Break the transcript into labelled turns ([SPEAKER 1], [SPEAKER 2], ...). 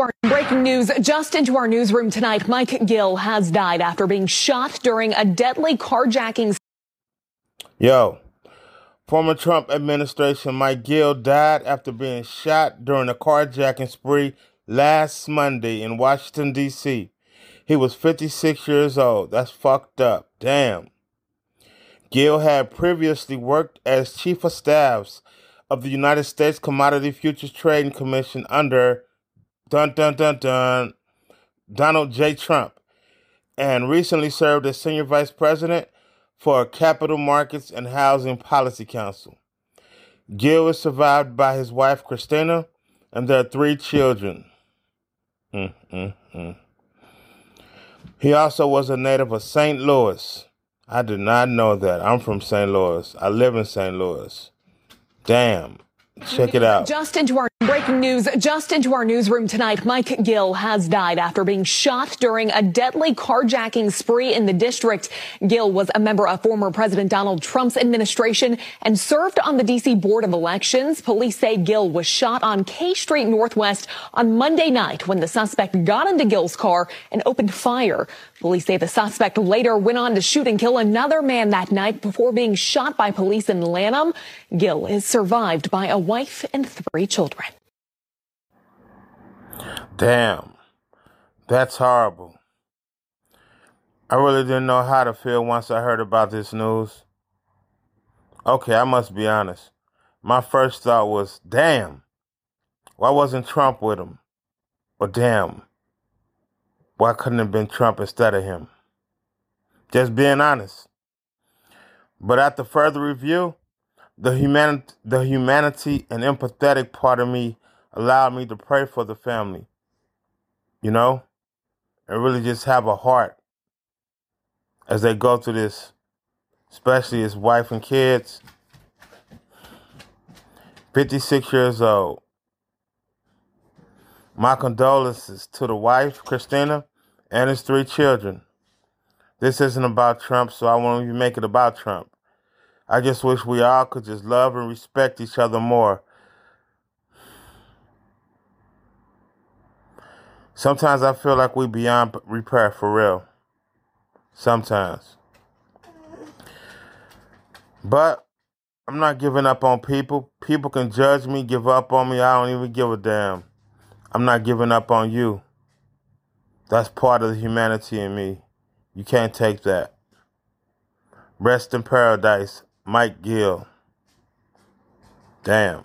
[SPEAKER 1] our breaking news, just into our newsroom tonight. Mike Gill has died after being shot during a deadly carjacking.
[SPEAKER 2] Yo, former Trump administration Mike Gill died after being shot during a carjacking spree last Monday in Washington, D.C. He was 56 years old. That's fucked up. Damn. Gill had previously worked as chief of staffs of the United States Commodity Futures Trading Commission under dun dun dun dun Donald J. Trump, and recently served as senior vice president for Capital Markets and Housing Policy Council. Gill is survived by his wife Christina and their three children. Mm, mm, mm. He also was a native of St. Louis. I did not know that. I'm from St. Louis. I live in St. Louis. Damn. Check it out.
[SPEAKER 1] Just into our breaking news, just into our newsroom tonight, Mike Gill has died after being shot during a deadly carjacking spree in the district. Gill was a member of former President Donald Trump's administration and served on the D.C. Board of Elections. Police say Gill was shot on K Street Northwest on Monday night when the suspect got into Gill's car and opened fire. Police say the suspect later went on to shoot and kill another man that night before being shot by police in Lanham. Gill is survived by a wife and three children.
[SPEAKER 2] Damn. That's horrible. I really didn't know how to feel once I heard about this news. Okay, I must be honest. My first thought was, damn, why wasn't Trump with him? Or damn, why couldn't it have been Trump instead of him? Just being honest. But after further review, the humanity, the humanity and empathetic part of me allowed me to pray for the family, you know, and really just have a heart as they go through this, especially his wife and kids. 56 years old. My condolences to the wife, Christina, and his three children. This isn't about Trump, so I won't even make it about Trump. I just wish we all could just love and respect each other more. Sometimes I feel like we beyond repair for real. Sometimes. But I'm not giving up on people. People can judge me, give up on me. I don't even give a damn. I'm not giving up on you. That's part of the humanity in me. You can't take that. Rest in paradise, Mike Gill. Damn.